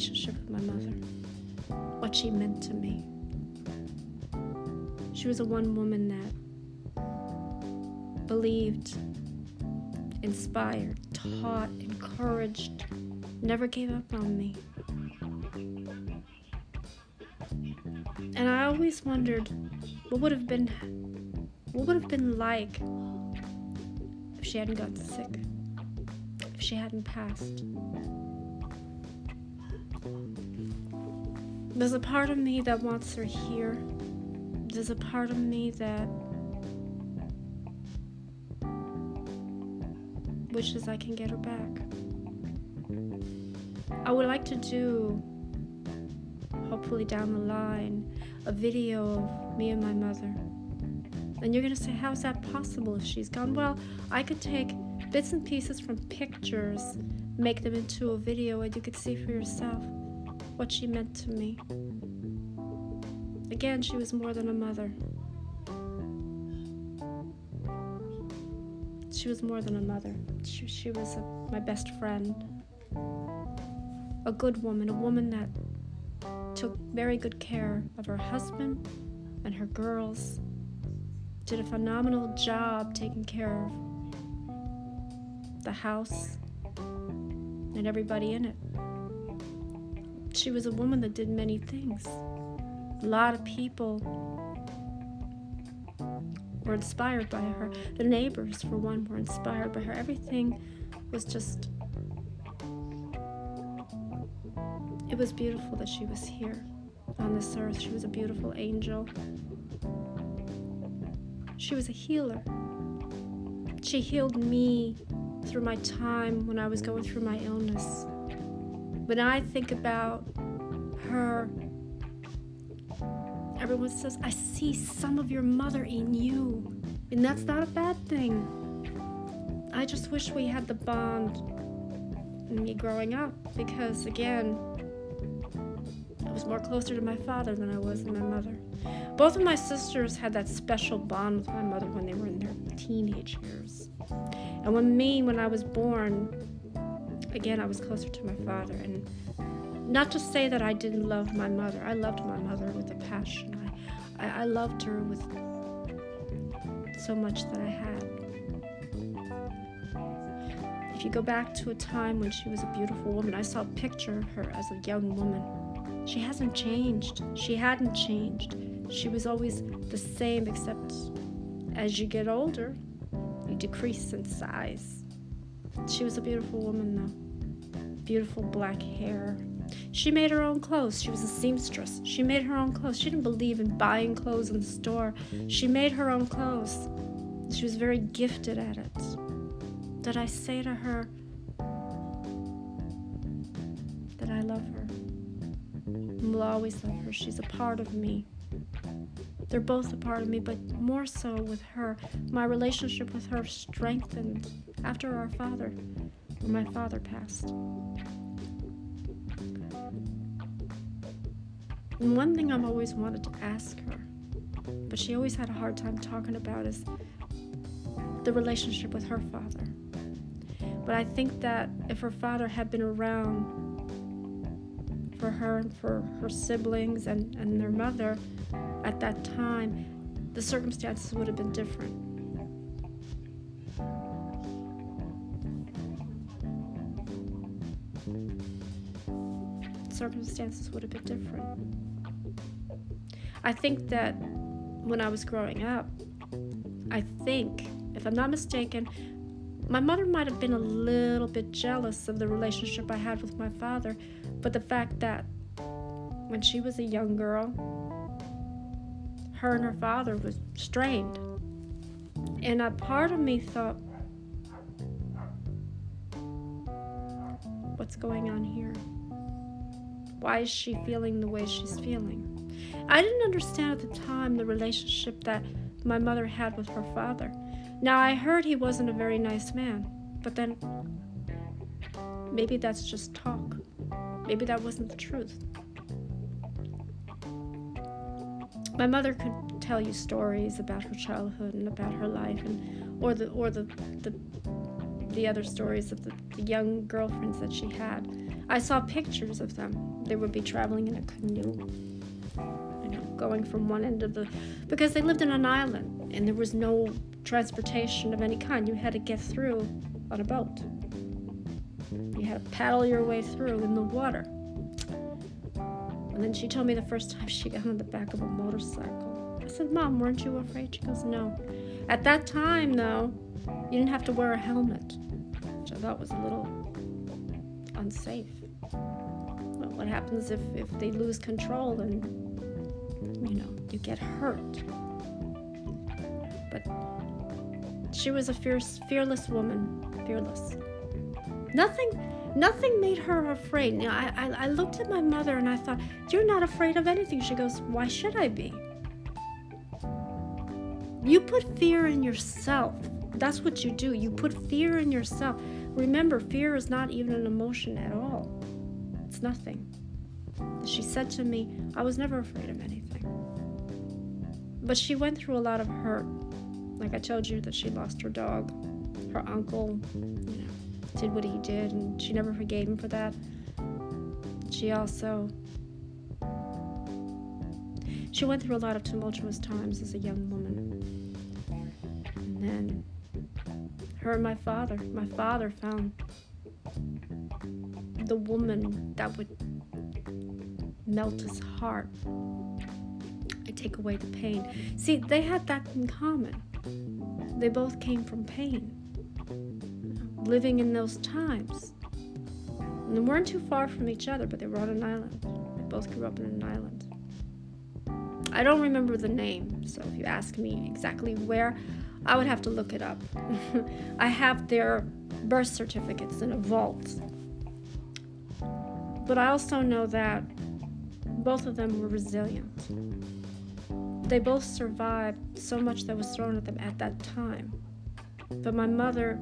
relationship with my mother, what she meant to me. She was a one woman that believed, inspired, taught, encouraged, never gave up on me. And I always wondered what would have been what would have been like if she hadn't gotten sick, if she hadn't passed. There's a part of me that wants her here. There's a part of me that wishes I can get her back. I would like to do, hopefully down the line, a video of me and my mother. And you're gonna say, how's that possible if she's gone? Well, I could take bits and pieces from pictures, make them into a video, and you could see for yourself what she meant to me. Again, she was more than a mother. She was more than a mother. She, she was a, my best friend. A good woman, a woman that took very good care of her husband and her girls. Did a phenomenal job taking care of the house and everybody in it. She was a woman that did many things. A lot of people were inspired by her. The neighbors, for one, were inspired by her. Everything was just. It was beautiful that she was here on this earth. She was a beautiful angel. She was a healer. She healed me through my time when I was going through my illness. When I think about her, everyone says, I see some of your mother in you. And that's not a bad thing. I just wish we had the bond in me growing up because, again, I was more closer to my father than I was to my mother. Both of my sisters had that special bond with my mother when they were in their teenage years. And when me, when I was born, again, I was closer to my father. And not to say that I didn't love my mother, I loved my mother with a passion. I, I, I loved her with so much that I had. If you go back to a time when she was a beautiful woman, I saw a picture of her as a young woman. She hasn't changed. She hadn't changed. She was always the same, except as you get older, you decrease in size. She was a beautiful woman, though. Beautiful black hair. She made her own clothes. She was a seamstress. She made her own clothes. She didn't believe in buying clothes in the store. She made her own clothes. She was very gifted at it. Did I say to her that I love her? Will always love her. She's a part of me. They're both a part of me, but more so with her. My relationship with her strengthened after our father, when my father passed. One thing I've always wanted to ask her, but she always had a hard time talking about, is the relationship with her father. But I think that if her father had been around for her and for her siblings and, and their mother at that time, the circumstances would have been different. Circumstances would have been different. I think that when I was growing up, I think, if I'm not mistaken, my mother might have been a little bit jealous of the relationship I had with my father, but the fact that when she was a young girl, her and her father was strained. And a part of me thought, what's going on here? Why is she feeling the way she's feeling? I didn't understand at the time the relationship that my mother had with her father. Now, I heard he wasn't a very nice man, but then maybe that's just talk. Maybe that wasn't the truth. My mother could tell you stories about her childhood and about her life, and or the or the the, the other stories of the, the young girlfriends that she had. I saw pictures of them. They would be traveling in a canoe, you know, going from one end of the. because they lived in an island and there was no transportation of any kind. You had to get through on a boat. You had to paddle your way through in the water. And then she told me the first time she got on the back of a motorcycle. I said, Mom, weren't you afraid? She goes, No. At that time, though, you didn't have to wear a helmet, which I thought was a little unsafe. What happens if, if they lose control and, you know, you get hurt? But she was a fierce, fearless woman, fearless. Nothing Nothing made her afraid. Now, I, I, I looked at my mother and I thought, You're not afraid of anything. She goes, Why should I be? You put fear in yourself. That's what you do. You put fear in yourself. Remember, fear is not even an emotion at all, nothing. She said to me, I was never afraid of anything. But she went through a lot of hurt. Like I told you that she lost her dog, her uncle, you know did what he did, and she never forgave him for that. She also she went through a lot of tumultuous times as a young woman. And then her and my father, my father found the woman that would melt his heart. I take away the pain. See, they had that in common. They both came from pain living in those times. And they weren't too far from each other, but they were on an island. They both grew up in an island. I don't remember the name, so if you ask me exactly where, I would have to look it up. I have their birth certificates in a vault. But I also know that both of them were resilient. They both survived so much that was thrown at them at that time. But my mother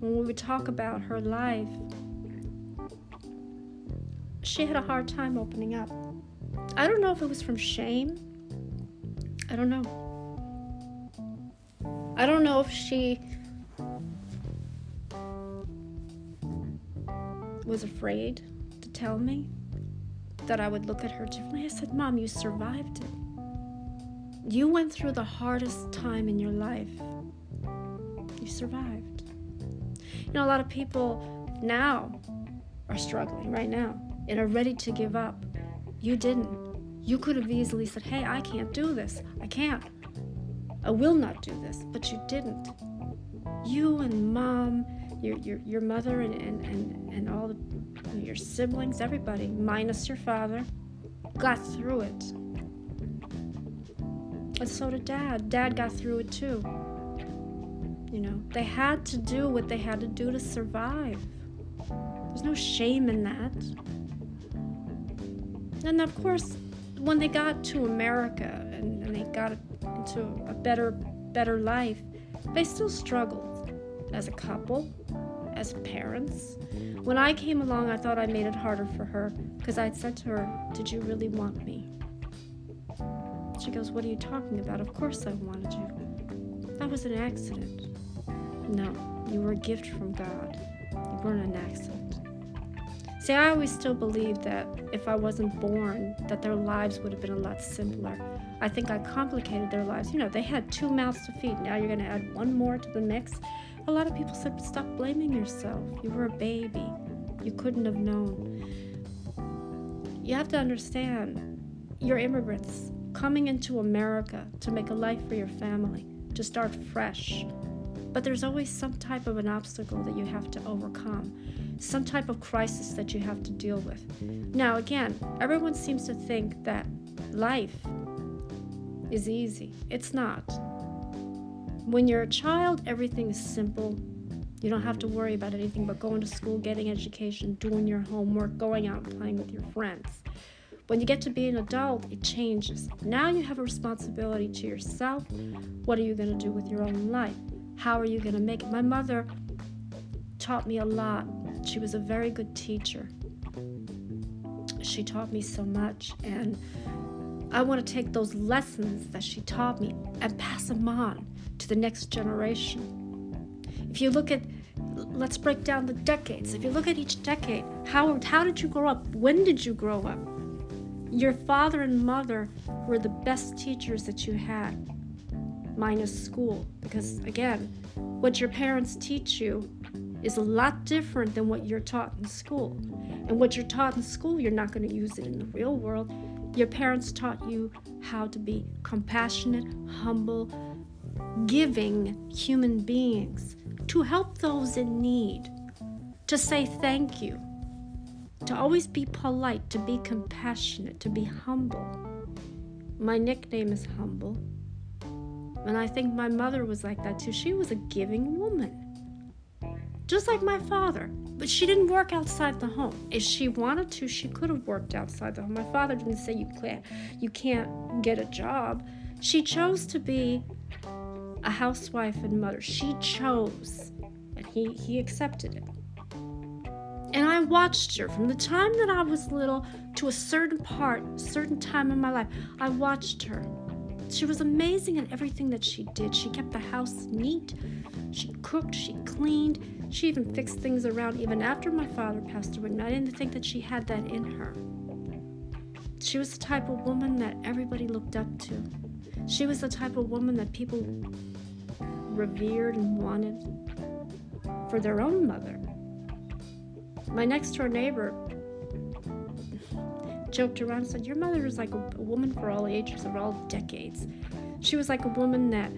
when we would talk about her life, she had a hard time opening up. I don't know if it was from shame. I don't know. I don't know if she was afraid tell me that I would look at her differently. I said, Mom, you survived it. You went through the hardest time in your life. You survived. You know, a lot of people now are struggling right now and are ready to give up. You didn't. You could have easily said, Hey, I can't do this. I can't. I will not do this. But you didn't. You and mom, your, your, your mother, and, and, and, and all the, your siblings, everybody, minus your father, got through it. And so did dad. Dad got through it too. You know, they had to do what they had to do to survive. There's no shame in that. And of course, when they got to America and, and they got into a better, better life, they still struggled as a couple, as parents. When I came along, I thought I made it harder for her because I'd said to her, Did you really want me? She goes, What are you talking about? Of course I wanted you. That was an accident. No, you were a gift from God. You weren't an accident. See, I always still believe that if I wasn't born, that their lives would have been a lot simpler. I think I complicated their lives. You know, they had two mouths to feed. Now you're going to add one more to the mix. A lot of people said, stop blaming yourself. You were a baby. You couldn't have known. You have to understand, you're immigrants coming into America to make a life for your family, to start fresh, but there's always some type of an obstacle that you have to overcome, some type of crisis that you have to deal with. Now, again, everyone seems to think that life is easy. It's not. When you're a child, everything is simple. You don't have to worry about anything but going to school, getting education, doing your homework, going out and playing with your friends. When you get to be an adult, it changes. Now you have a responsibility to yourself. What are you going to do with your own life? How are you going to make it? My mother taught me a lot. She was a very good teacher. She taught me so much, and I want to take those lessons that she taught me and pass them on to the next generation. If you look at let's break down the decades. If you look at each decade, how, how did you grow up? When did you grow up? Your father and mother were the best teachers that you had, minus school. Because again, what your parents teach you is a lot different than what you're taught in school. And what you're taught in school, you're not going to use it in the real world. Your parents taught you how to be compassionate, humble, giving human beings, to help those in need, to say thank you, to always be polite, to be compassionate, to be humble. My nickname is Humble. And I think my mother was like that too. She was a giving woman just like my father. But she didn't work outside the home. If she wanted to, she could have worked outside the home. My father didn't say you can't you can't get a job. She chose to be a housewife and mother. She chose, and he he accepted it. And I watched her from the time that I was little to a certain part, a certain time in my life. I watched her. She was amazing in everything that she did. She kept the house neat. She cooked, she cleaned, she even fixed things around even after my father passed away. And I didn't think that she had that in her. She was the type of woman that everybody looked up to. She was the type of woman that people revered and wanted for their own mother. My next door neighbor joked around and said, Your mother is like a, woman for all ages, of all decades. She was like a woman that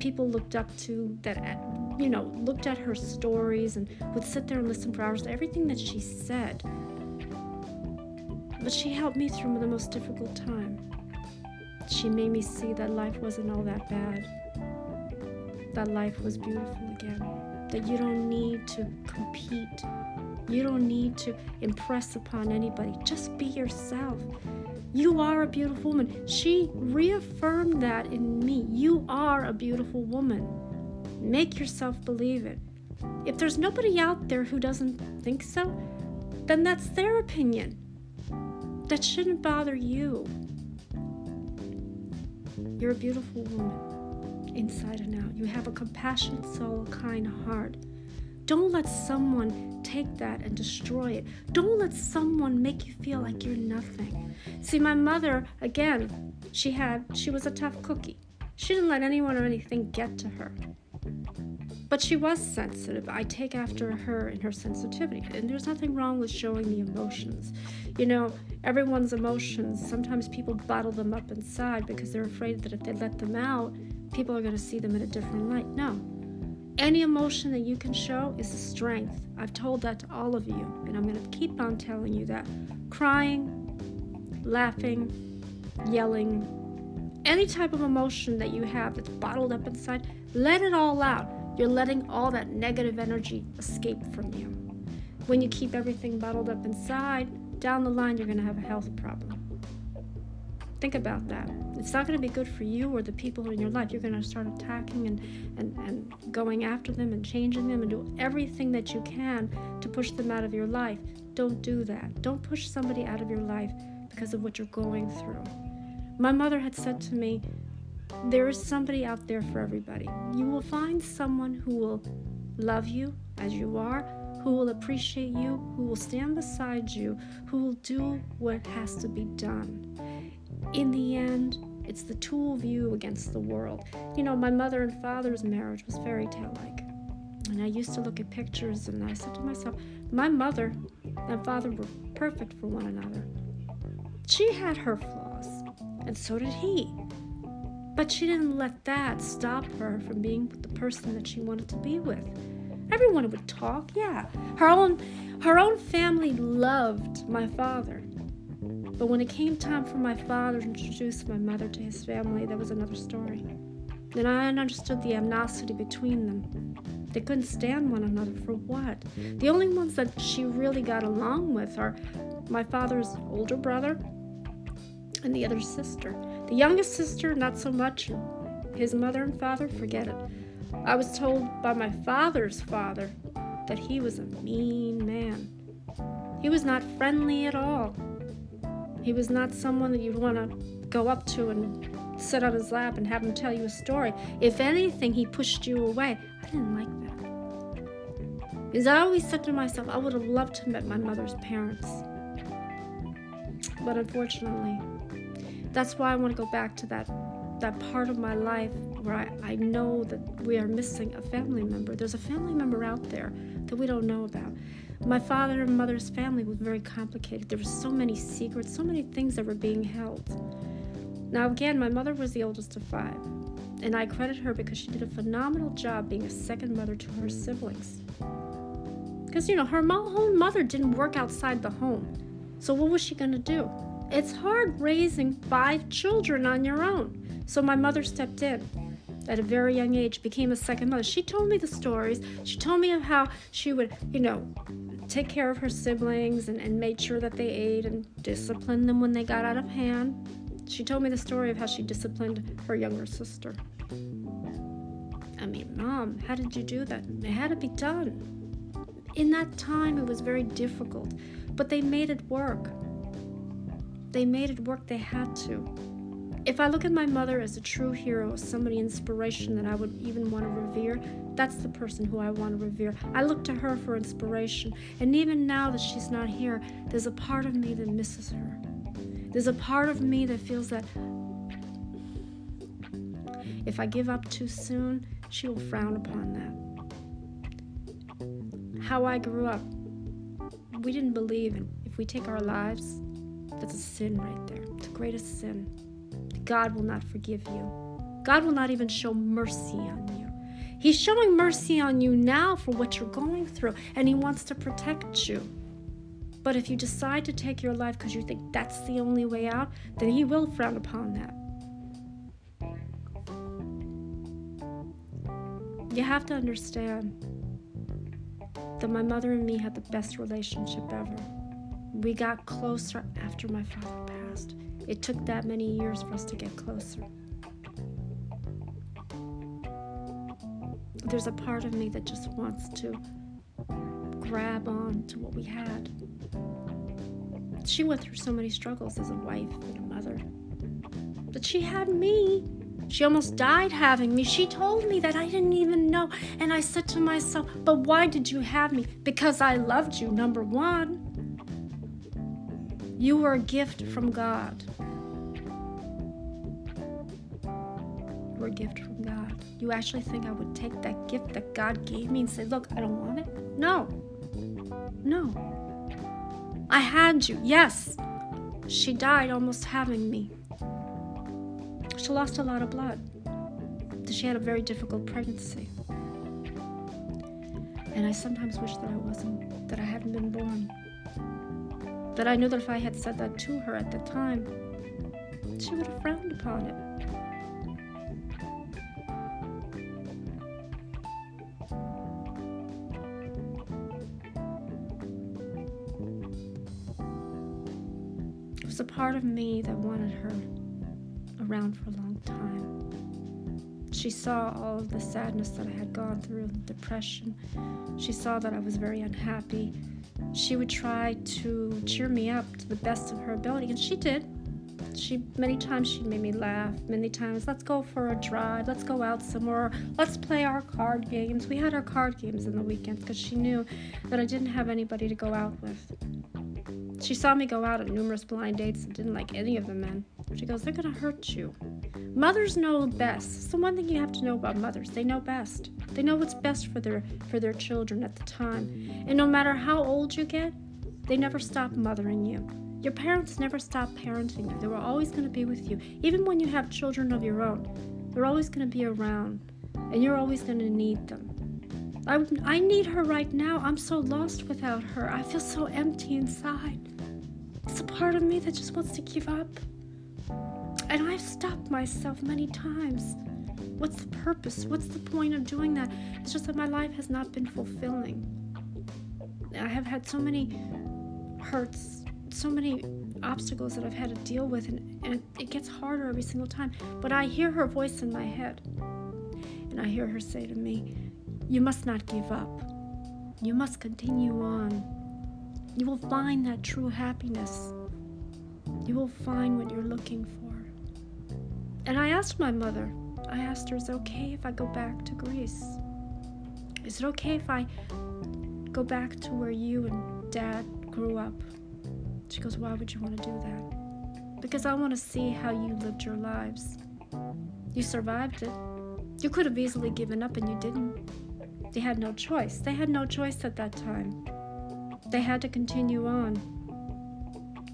people looked up to, that you know, looked at her stories and would sit there and listen for hours to everything that she said. But she helped me through the most difficult time. She made me see that life wasn't all that bad, that life was beautiful again, that you don't need to compete, you don't need to impress upon anybody. Just be yourself. You are a beautiful woman. She reaffirmed that in me. You are a beautiful woman. Make yourself believe it. If there's nobody out there who doesn't think so, then that's their opinion. That shouldn't bother you. You're a beautiful woman, inside and out. You have a compassionate soul, a kind heart. Don't let someone take that and destroy it. Don't let someone make you feel like you're nothing. See, my mother, again, she had, she was a tough cookie. She didn't let anyone or anything get to her. But she was sensitive. I take after her in her sensitivity. And there's nothing wrong with showing the emotions. You know, everyone's emotions, sometimes people bottle them up inside because they're afraid that if they let them out, people are going to see them in a different light. No. Any emotion that you can show is a strength. I've told that to all of you, and I'm going to keep on telling you that. Crying, laughing, yelling, any type of emotion that you have that's bottled up inside, let it all out. You're letting all that negative energy escape from you. When you keep everything bottled up inside, down the line, you're going to have a health problem. Think about that. It's not going to be good for you or the people in your life. You're going to start attacking and, and, and going after them and changing them and do everything that you can to push them out of your life. Don't do that. Don't push somebody out of your life because of what you're going through. My mother had said to me, There is somebody out there for everybody. You will find someone who will love you as you are, who will appreciate you, who will stand beside you, who will do what has to be done. In the end, it's the two of you against the world. You know, my mother and father's marriage was fairy tale like. And I used to look at pictures and I said to myself, my mother and father were perfect for one another. She had her flaws, and so did he. But she didn't let that stop her from being the person that she wanted to be with. Everyone would talk, yeah. Her own her own family loved my father. But when it came time for my father to introduce my mother to his family, that was another story. Then I understood the animosity between them. They couldn't stand one another for what? The only ones that she really got along with are my father's older brother and the other sister. The youngest sister, not so much. His mother and father, forget it. I was told by my father's father that he was a mean man. He was not friendly at all. He was not someone that you'd want to go up to and sit on his lap and have him tell you a story. If anything, he pushed you away. I didn't like that. Is I always said to myself, I would have loved to meet my mother's parents. But unfortunately, that's why I want to go back to that that part of my life where I, I know that we are missing a family member. There's a family member out there that we don't know about. My father and mother's family was very complicated. There were so many secrets, so many things that were being held. Now, again, my mother was the oldest of five, and I credit her because she did a phenomenal job being a second mother to her siblings. Because, you know, her mother didn't work outside the home. So, what was she going to do? It's hard raising five children on your own. So my mother stepped in at a very young age, became a second mother. She told me the stories. She told me of how she would, you know, take care of her siblings and, and made sure that they ate and disciplined them when they got out of hand. She told me the story of how she disciplined her younger sister. I mean, Mom, how did you do that? It had to be done. In that time, it was very difficult, but they made it work. They made it work, they had to. If I look at my mother as a true hero, somebody inspiration that I would even want to revere, that's the person who I want to revere. I look to her for inspiration. And even now that she's not here, there's a part of me that misses her. There's a part of me that feels that if I give up too soon, she will frown upon that. How I grew up, we didn't believe in if we take our lives, that's a sin right there. It's the greatest sin. God will not forgive you. God will not even show mercy on you. He's showing mercy on you now for what you're going through, and He wants to protect you. But if you decide to take your life because you think that's the only way out, then He will frown upon that. You have to understand that my mother and me had the best relationship ever. We got closer after my father passed. It took that many years for us to get closer. There's a part of me that just wants to grab on to what we had. She went through so many struggles as a wife and a mother. But she had me. She almost died having me. She told me that I didn't even know. And I said to myself, But why did you have me? Because I loved you, number one. You were a gift from God. You were a gift from God. You actually think I would take that gift that God gave me and say, Look, I don't want it? No. No. I had you, yes. She died almost having me. She lost a lot of blood. She had a very difficult pregnancy. And I sometimes wish that I wasn't, that I hadn't been born. But I knew that if I had said that to her at the time, she would have frowned upon it. It was a part of me that wanted her around for a long time. She saw all of the sadness that I had gone through, depression. She saw that I was very unhappy she would try to cheer me up to the best of her ability, and she did. She many times she made me laugh. Many times, let's go for a drive. Let's go out somewhere. Let's play our card games. We had our card games in the weekends because she knew that I didn't have anybody to go out with. She saw me go out on numerous blind dates and didn't like any of the men. She goes, They're to hurt you. Mothers know best. It's the one thing you have to know about mothers. They know best. They know what's best for their for their children at the time. And no matter how old you get, they never stop mothering you. Your parents never stop parenting you. They were always going to be with you. Even when you have children of your own, they're always going to be around. And you're always going to need them. I, I need her right now. I'm so lost without her. I feel so empty inside. It's a part of me that just wants to give up. I've stopped myself many times. What's the purpose? What's the point of doing that? It's just that my life has not been fulfilling. I have had so many hurts, so many obstacles that I've had to deal with, and, and it gets harder every single time. But I hear her voice in my head, and I hear her say to me, You must not give up. You must continue on. You will find that true happiness. You will find what you're looking for. And I asked my mother, I asked her, is it okay if I go back to Greece? Is it okay if I Go back to where you and dad grew up. She goes, Why would you want to do that? Because I want to see how you lived your lives. You survived it. You could have easily given up and you didn't. They had no choice. They had no choice at that time. They had to continue on.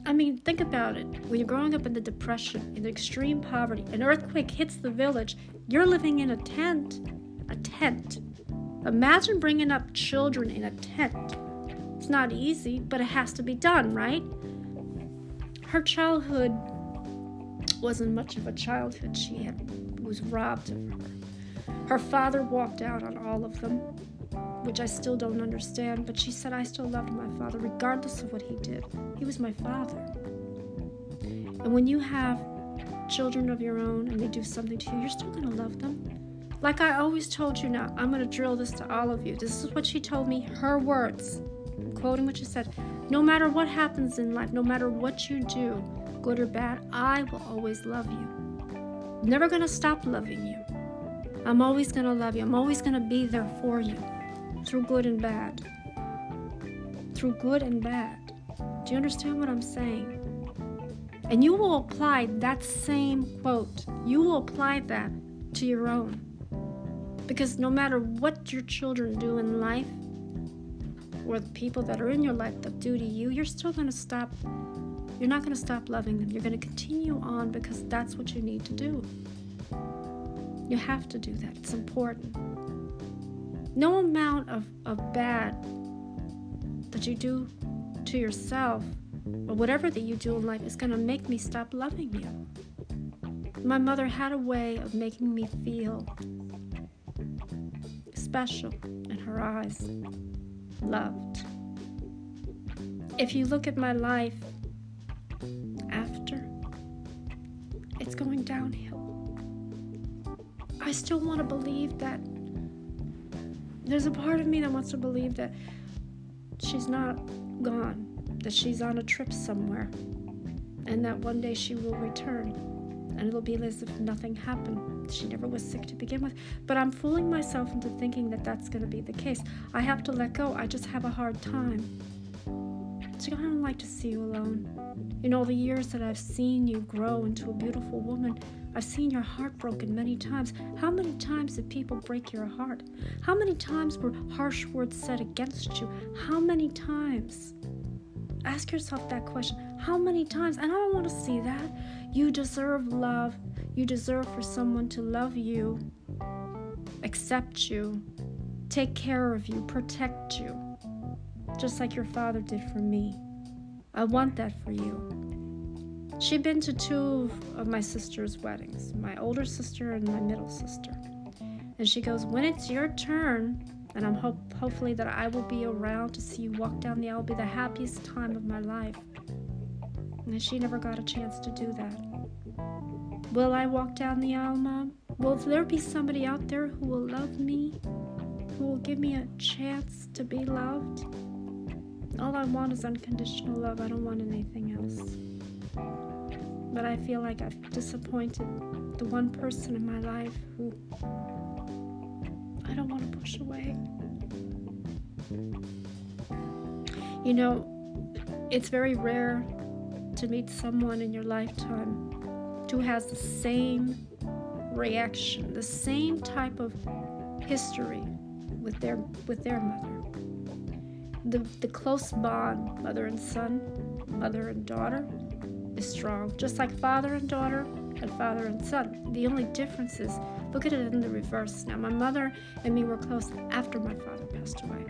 I mean, think about it. When you're growing up in the Depression, in extreme poverty, an earthquake hits the village, you're living in a tent. A tent. Imagine bringing up children in a tent. It's not easy, but it has to be done, right? Her childhood wasn't much of a childhood. She had, was robbed of her. Her father walked out on all of them, which I still don't understand, but she said, I still loved my father regardless of what he did. He was my father. And when you have children of your own and they do something to you, you're still going to love them. Like I always told you now, I'm going to drill this to all of you. This is what she told me, her words. Quoting what she said. No matter what happens in life, no matter what you do, good or bad, I will always love you. I'm never going to stop loving you. I'm always going to love you. I'm always going to be there for you through good and bad. Through good and bad. Do you understand what I'm saying? And you will apply that same quote, you will apply that to your own. Because no matter what your children do in life, or the people that are in your life that do to you, you're still going to stop. You're not going to stop loving them. You're going to continue on because that's what you need to do. You have to do that. It's important. No amount of, of bad that you do to yourself or whatever that you do in life is going to make me stop loving you. My mother had a way of making me feel special in her eyes, loved. If you look at my life after, it's going downhill. I still want to believe that there's a part of me that wants to believe that she's not gone, that she's on a trip somewhere, and that one day she will return. And it'll be as if nothing happened. She never was sick to begin with. But I'm fooling myself into thinking that that's going to be the case. I have to let go. I just have a hard time. So I don't like to see you alone. In all the years that I've seen you grow into a beautiful woman, I've seen your heart broken many times. How many times did people break your heart? How many times were harsh words said against you? How many times? Ask yourself that question. How many times? And I don't want to see that. You deserve love. You deserve for someone to love you, accept you, take care of you, protect you, just like your father did for me. I want that for you. She'd been to two of my sister's weddings, my older sister and my middle sister. And she goes, When it's your turn, and I'm hope hopefully that I will be around to see you walk down the aisle, be the happiest time of my life. And she never got a chance to do that. Will I walk down the aisle, Mom? Will there be somebody out there who will love me? Who will give me a chance to be loved? All I want is unconditional love. I don't want anything else but I feel like I've disappointed the one person in my life who I don't want to push away. You know, it's very rare to meet someone in your lifetime who has the same reaction, the same type of history with their with their mother. The the close bond, mother and son, mother and daughter, is strong, just like father and daughter and father and son. The only difference is look at it in the reverse. Now, my mother and me were close after my father passed away.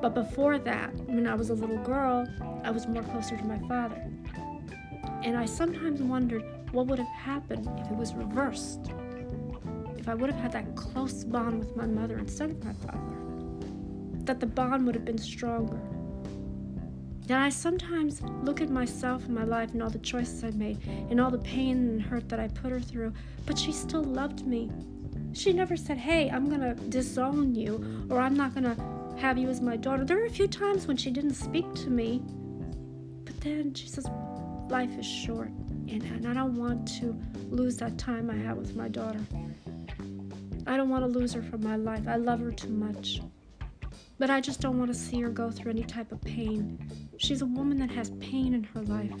But before that, when I was a little girl, I was more closer to my father. And I sometimes wondered what would have happened if it was reversed. If I would have had that close bond with my mother instead of my father. That the bond would have been stronger that I sometimes look at myself and my life and all the choices I made and all the pain and hurt that I put her through, but she still loved me. She never said, Hey, I'm gonna disown you or I'm not gonna have you as my daughter. There were a few times when she didn't speak to me, but then she says, Life is short and, and I don't want to lose that time I have with my daughter. I don't want to lose her from my life. I love her too much. But I just don't want to see her go through any type of pain. She's a woman that has pain in her life.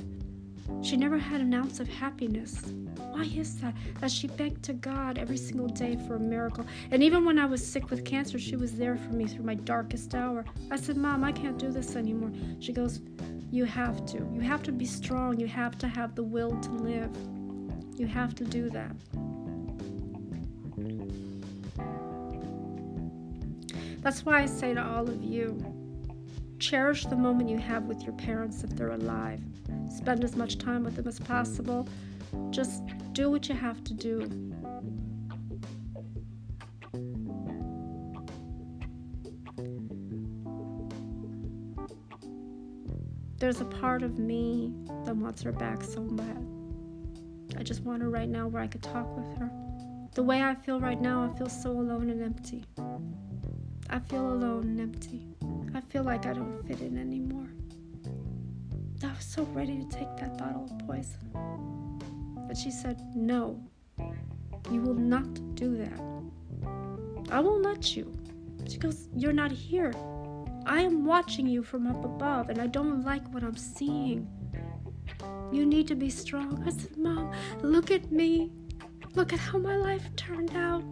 She never had an ounce of happiness. Why is that? That she begged to God every single day for a miracle. And even when I was sick with cancer, she was there for me through my darkest hour. I said, Mom, I can't do this anymore. She goes, You have to. You have to be strong. You have to have the will to live. You have to do that. That's why I say to all of you cherish the moment you have with your parents if they're alive. Spend as much time with them as possible. Just do what you have to do. There's a part of me that wants her back so bad. I just want her right now where I could talk with her. The way I feel right now, I feel so alone and empty. I feel alone and empty. I feel like I don't fit in anymore. I was so ready to take that bottle of poison. But she said, No, you will not do that. I won't let you. She goes, You're not here. I am watching you from up above, and I don't like what I'm seeing. You need to be strong. I said, Mom, look at me. Look at how my life turned out.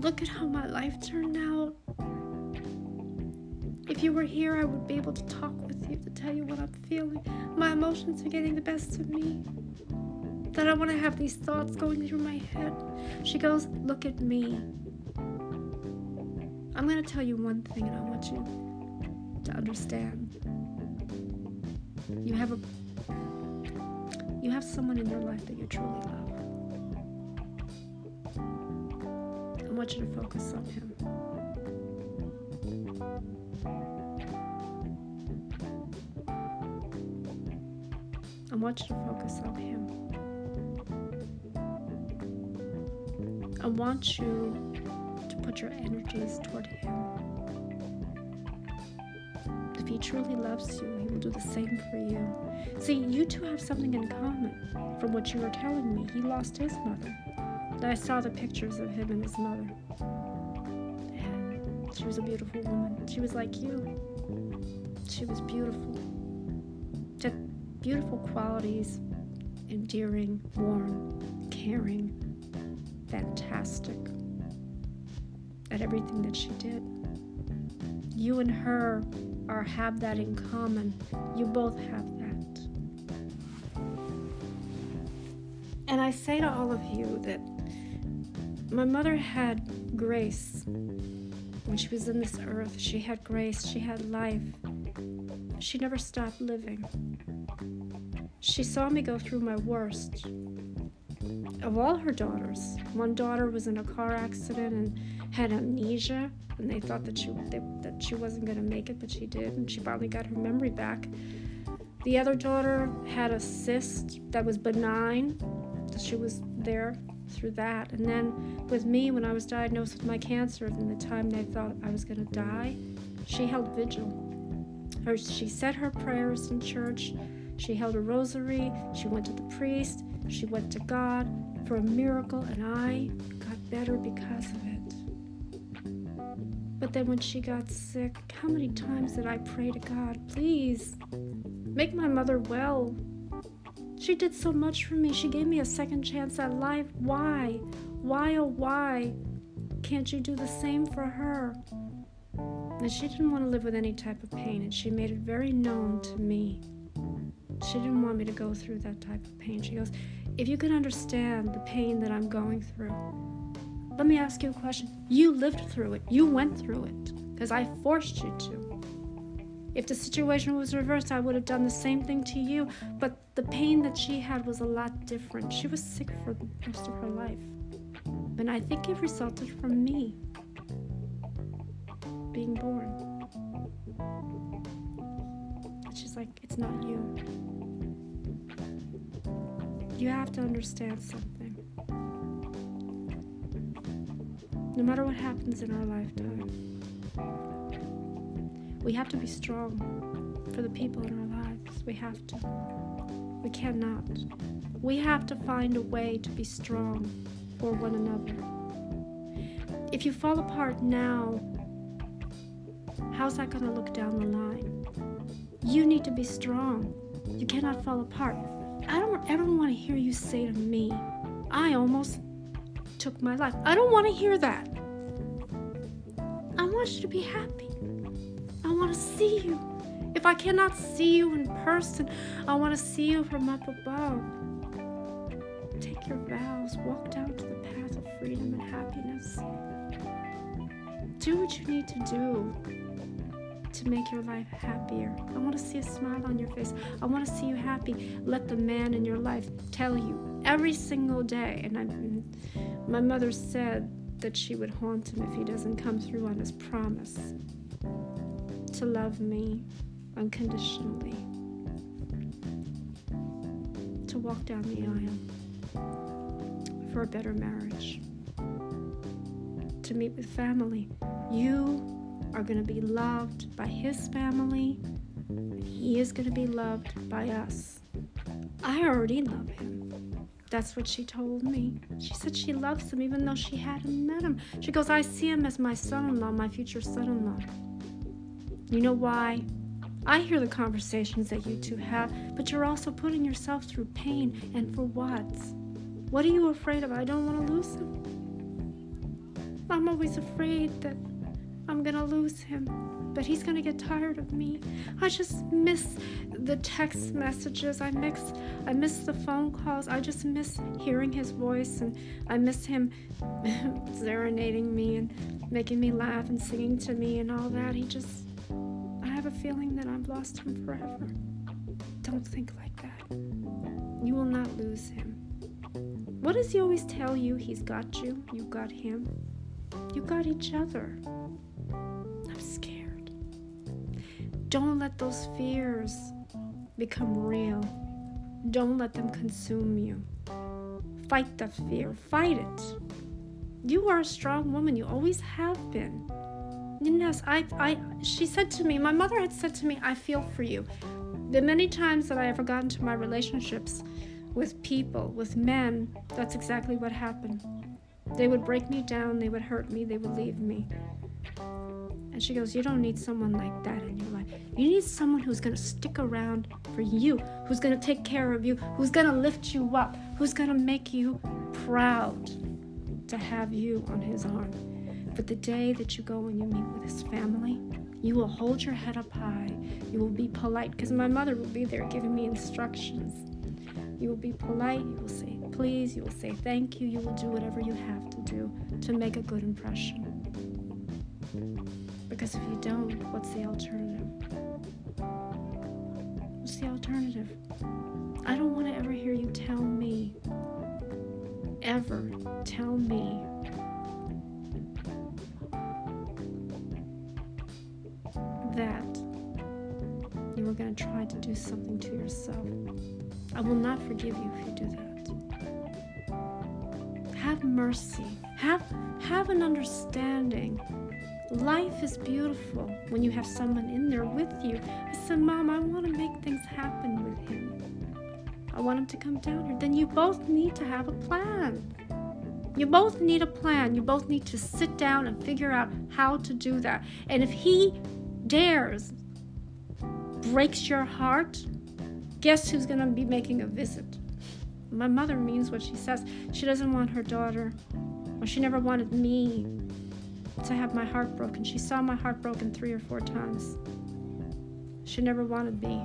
Look at how my life turned out. If you were here, I would be able to talk with you to tell you what I'm feeling. My emotions are getting the best of me. That I want to have these thoughts going through my head. She goes, Look at me. I'm going to tell you one thing, and I want you to understand. You have a you have someone in your life that you truly love. Want you to focus on Him. I want you to focus on Him. I want you to put your energies toward Him. If He truly loves you, He will do the same for you. See, you two have something in common from what you were telling me. He lost his mother. I saw the pictures of him and his mother. She was a beautiful woman. She was like you. She was beautiful. Had beautiful qualities endearing, warm, caring, fantastic at everything that she did. You and her are have that in common. You both have that. And I say to all of you that my mother had grace when she was in this earth. She had grace, she had life. She never stopped living. She saw me go through my worst. Of all her daughters, one daughter was in a car accident and had amnesia, and they thought that she they, that she wasn't going to make it, but she did, and she finally got her memory back. The other daughter had a cyst that was benign, she was there through that. And then with me, when I was diagnosed with my cancer, and the time they thought I was going to die, she held vigil. Her, she said her prayers in church. She held a rosary. She went to the priest. She went to God for a miracle, and I got better because of it. But then when she got sick, how many times did I pray to God, please make my mother well? She did so much for me. She gave me a second chance at life. Why? Why, oh, why can't you do the same for her? And she didn't want to live with any type of pain, and she made it very known to me. She didn't want me to go through that type of pain. She goes, If you can understand the pain that I'm going through, let me ask you a question. You lived through it, you went through it, because I forced you to. If the situation was reversed, I would have done the same thing to you. But the pain that she had was a lot different. She was sick for the rest of her life. And I think it resulted from me being born. And she's like, it's not you. You have to understand something. No matter what happens in our lifetime, we have to be strong for the people in our lives. We have to. We cannot. We have to find a way to be strong for one another. If you fall apart now, how's that going to look down the line? You need to be strong. You cannot fall apart. I don't ever want to hear you say to me, I almost took my life. I don't want to hear that. I want you to be happy. I want to see you. If I cannot see you in person, I want to see you from up above. Take your vows, walk down to the path of freedom and happiness. Do what you need to do to make your life happier. I want to see a smile on your face. I want to see you happy. Let the man in your life tell you every single day. And I, my mother said that she would haunt him if he doesn't come through on his promise to love me unconditionally, to walk down the aisle for a better marriage, to meet with family. You are going to be loved by his family, and he is going to be loved by us. I already love him. That's what she told me. She said she loves him even though she hadn't met him. She goes, I see him as my son in law, my future son in law. You know why? I hear the conversations that you two have, but you're also putting yourself through pain, and for what? What are you afraid of? I don't want to lose him. I'm always afraid that I'm gonna lose him, but he's gonna get tired of me. I just miss the text messages. I miss I miss the phone calls. I just miss hearing his voice and I miss him serenading me and making me laugh and singing to me and all that. He just feeling that I've lost him forever. Don't think like that. You will not lose him. What does he always tell you? He's got you, you got him. You got each other. I'm scared. Don't let those fears become real. Don't let them consume you. Fight the fear, fight it. You are a strong woman, you always have been. Yes, I, I, she said to me, my mother had said to me, I feel for you. The many times that I ever got into my relationships with people, with men, that's exactly what happened. They would break me down, they would hurt me, they would leave me. And she goes, You don't need someone like that in your life. You need someone who's going to stick around for you, who's going to take care of you, who's going to lift you up, who's going to make you proud to have you on his arm. But the day that you go and you meet with his family, you will hold your head up high. You will be polite because my mother will be there giving me instructions. You will be polite. You will say please. You will say thank you. You will do whatever you have to do to make a good impression. Because if you don't, what's the alternative? What's the alternative? I don't want to ever hear you tell me, ever tell me that you were going to try to do something to yourself. I will not forgive you if you do that. Have mercy. Have have an understanding Life is beautiful when you have someone in there with you. I said, Mom, I want to make things happen with him. I want him to come down here. Then you both need to have a plan. You both need a plan. You both need to sit down and figure out how to do that. And if he dares, breaks your heart, guess who's going to be making a visit? My mother means what she says. She doesn't want her daughter, or she never wanted me to have my heart broken. She saw my heart broken three or four times. She never wanted me.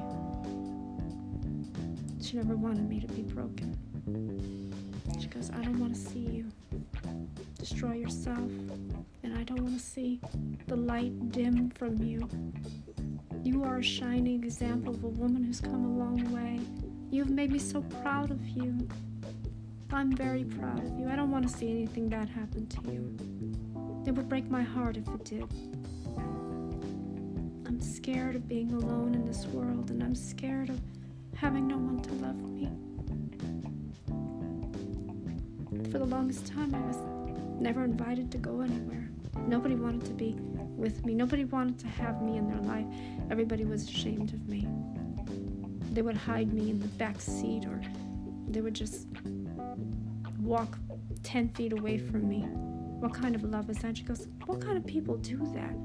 She never wanted me to be broken. She goes, I don't want to see you destroy yourself, and I don't want to see the light dim from you. You are a shining example of a woman who's come a long way. You've made me so proud of you. I'm very proud of you. I don't want to see anything bad happen to you. It would break my heart if it did. I'm scared of being alone in this world, and I'm scared of having no one to love me. For the longest time, I was never invited to go anywhere. Nobody wanted to be with me. Nobody wanted to have me in their life. Everybody was ashamed of me. They would hide me in the back seat, or they would just walk 10 feet away from me. What kind of love is that? She goes, What kind of people do that?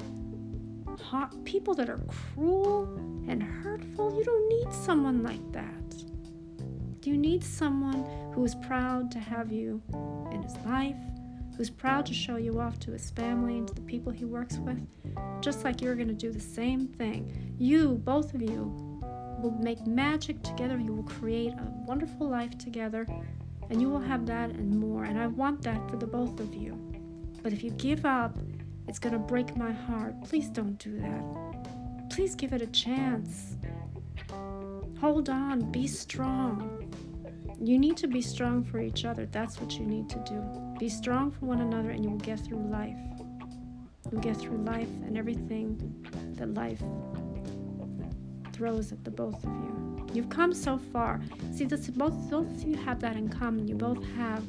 hot people that are cruel and hurtful. You don't need someone like that. Do you need someone who is proud to have you in his life, who's proud to show you off to his family and to the people he works with, just like you're going to do the same thing. You, both of you, will make magic together. You will create a wonderful life together, and you will have that and more. And I want that for the both of you. But if you give up, it's going to break my heart. Please don't do that. Please give it a chance. Hold on, be strong. You need to be strong for each other. That's what you need to do. Be strong for one another, and you will get through life. You'll get through life and everything that life throws at the both of you. You've come so far. See, this, both, both of you have that in common. You both have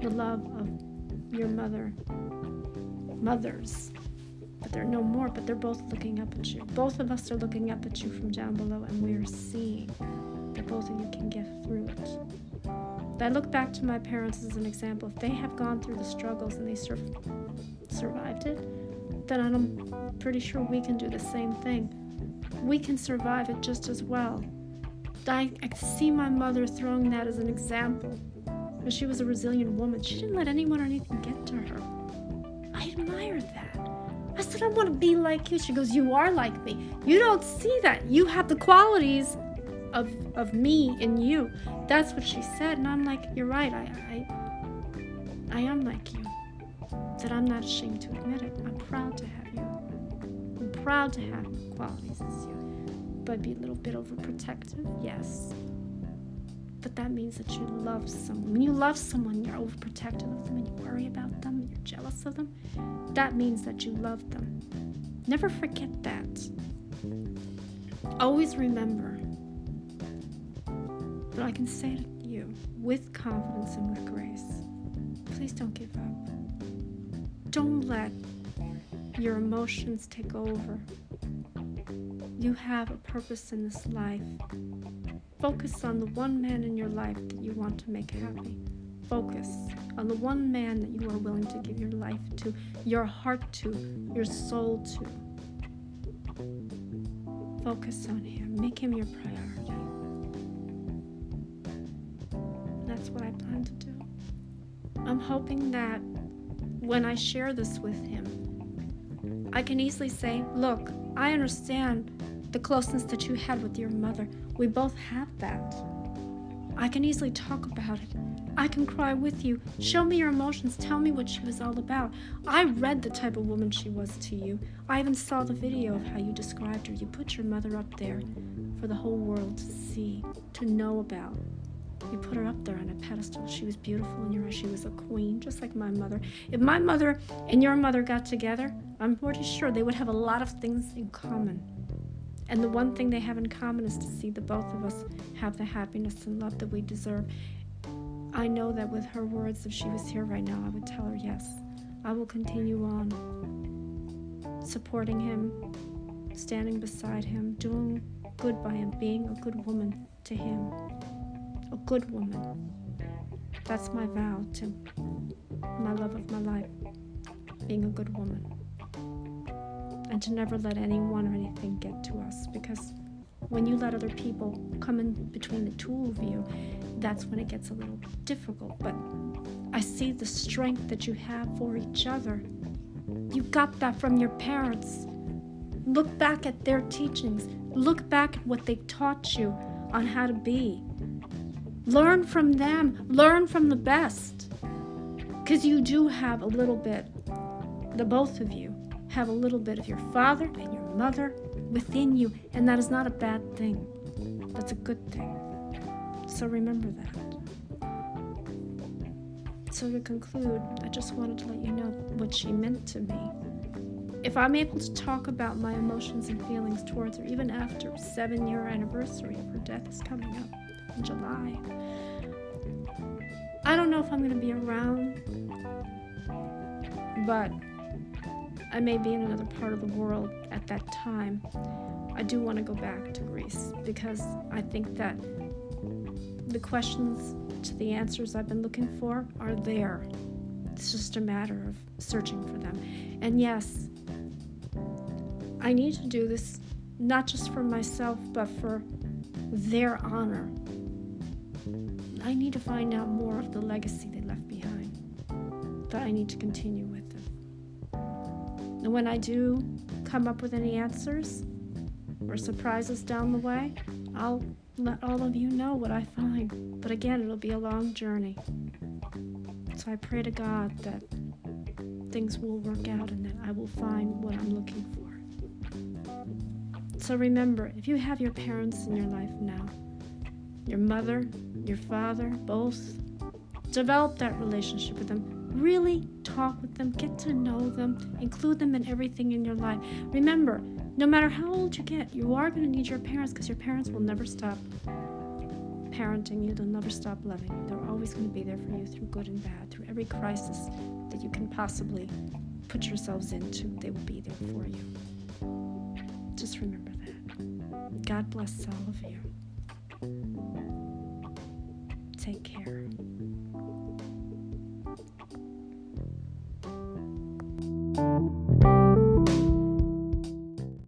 the love of your mother, mothers. But they're no more, but they're both looking up at you. Both of us are looking up at you from down below, and we are seeing that both of you can get through it. I look back to my parents as an example. If they have gone through the struggles and they sur- survived it, then I'm pretty sure we can do the same thing. We can survive it just as well. I, I see my mother throwing that as an example. She was a resilient woman. She didn't let anyone or anything get to her. I admire that. I said, I want to be like you. She goes, You are like me. You don't see that. You have the qualities of of me in you. That's what she said, and I'm like, you're right. I I I am like you. That I'm not ashamed to admit it. I'm proud to have you. I'm proud to have qualities as you. But be a little bit overprotective, yes. But that means that you love someone. When you love someone, you're overprotective of them and you worry about them, and you're jealous of them. That means that you love them. Never forget that. Always remember but I can say to you with confidence and with grace please don't give up. Don't let your emotions take over. You have a purpose in this life. Focus on the one man in your life that you want to make happy. Focus on the one man that you are willing to give your life to, your heart to, your soul to. Focus on him. Make him your priority. I'm hoping that when I share this with him, I can easily say, Look, I understand the closeness that you had with your mother. We both have that. I can easily talk about it. I can cry with you. Show me your emotions. Tell me what she was all about. I read the type of woman she was to you. I even saw the video of how you described her. You put your mother up there for the whole world to see, to know about. You put her up there on a pedestal. She was beautiful in your eyes. She was a queen, just like my mother. If my mother and your mother got together, I'm pretty sure they would have a lot of things in common. And the one thing they have in common is to see the both of us have the happiness and love that we deserve. I know that with her words, if she was here right now, I would tell her, yes, I will continue on supporting him, standing beside him, doing good by him, being a good woman to him a good woman. That's my vow to my love of my life, being a good woman. And to never let anyone or anything get to us because when you let other people come in between the two of you, that's when it gets a little difficult. But I see the strength that you have for each other. You got that from your parents. Look back at their teachings. Look back at what they taught you on how to be. Learn from them, learn from the best. Because you do have a little bit, the both of you have a little bit of your father and your mother within you, and that is not a bad thing. That's a good thing. So remember that. So to conclude, I just wanted to let you know what she meant to me. If I'm able to talk about my emotions and feelings towards her, even after seven year anniversary of her death is coming up, July. I don't know if I'm going to be around, but I may be in another part of the world at that time. I do want to go back to Greece because I think that the questions to the answers I've been looking for are there. It's just a matter of searching for them. And yes, I need to do this not just for myself, but for their honor. I need to find out more of the legacy they left behind that I need to continue with them. And when I do come up with any answers or surprises down the way, I'll let all of you know what I find. But again, it'll be a long journey. So I pray to God that things will work out and that I will find what I'm looking for. So remember, if you have your parents in your life now, your mother, your father, both, develop that relationship with them. Really talk with them, get to know them, include them in everything in your life. Remember, no matter how old you get, you are going to need your parents because your parents will never stop parenting you, they'll never stop loving you. They're always going to be there for you through good and bad, through every crisis that you can possibly put yourselves into. They will be there for you. Just remember that. God bless all of you. Take care.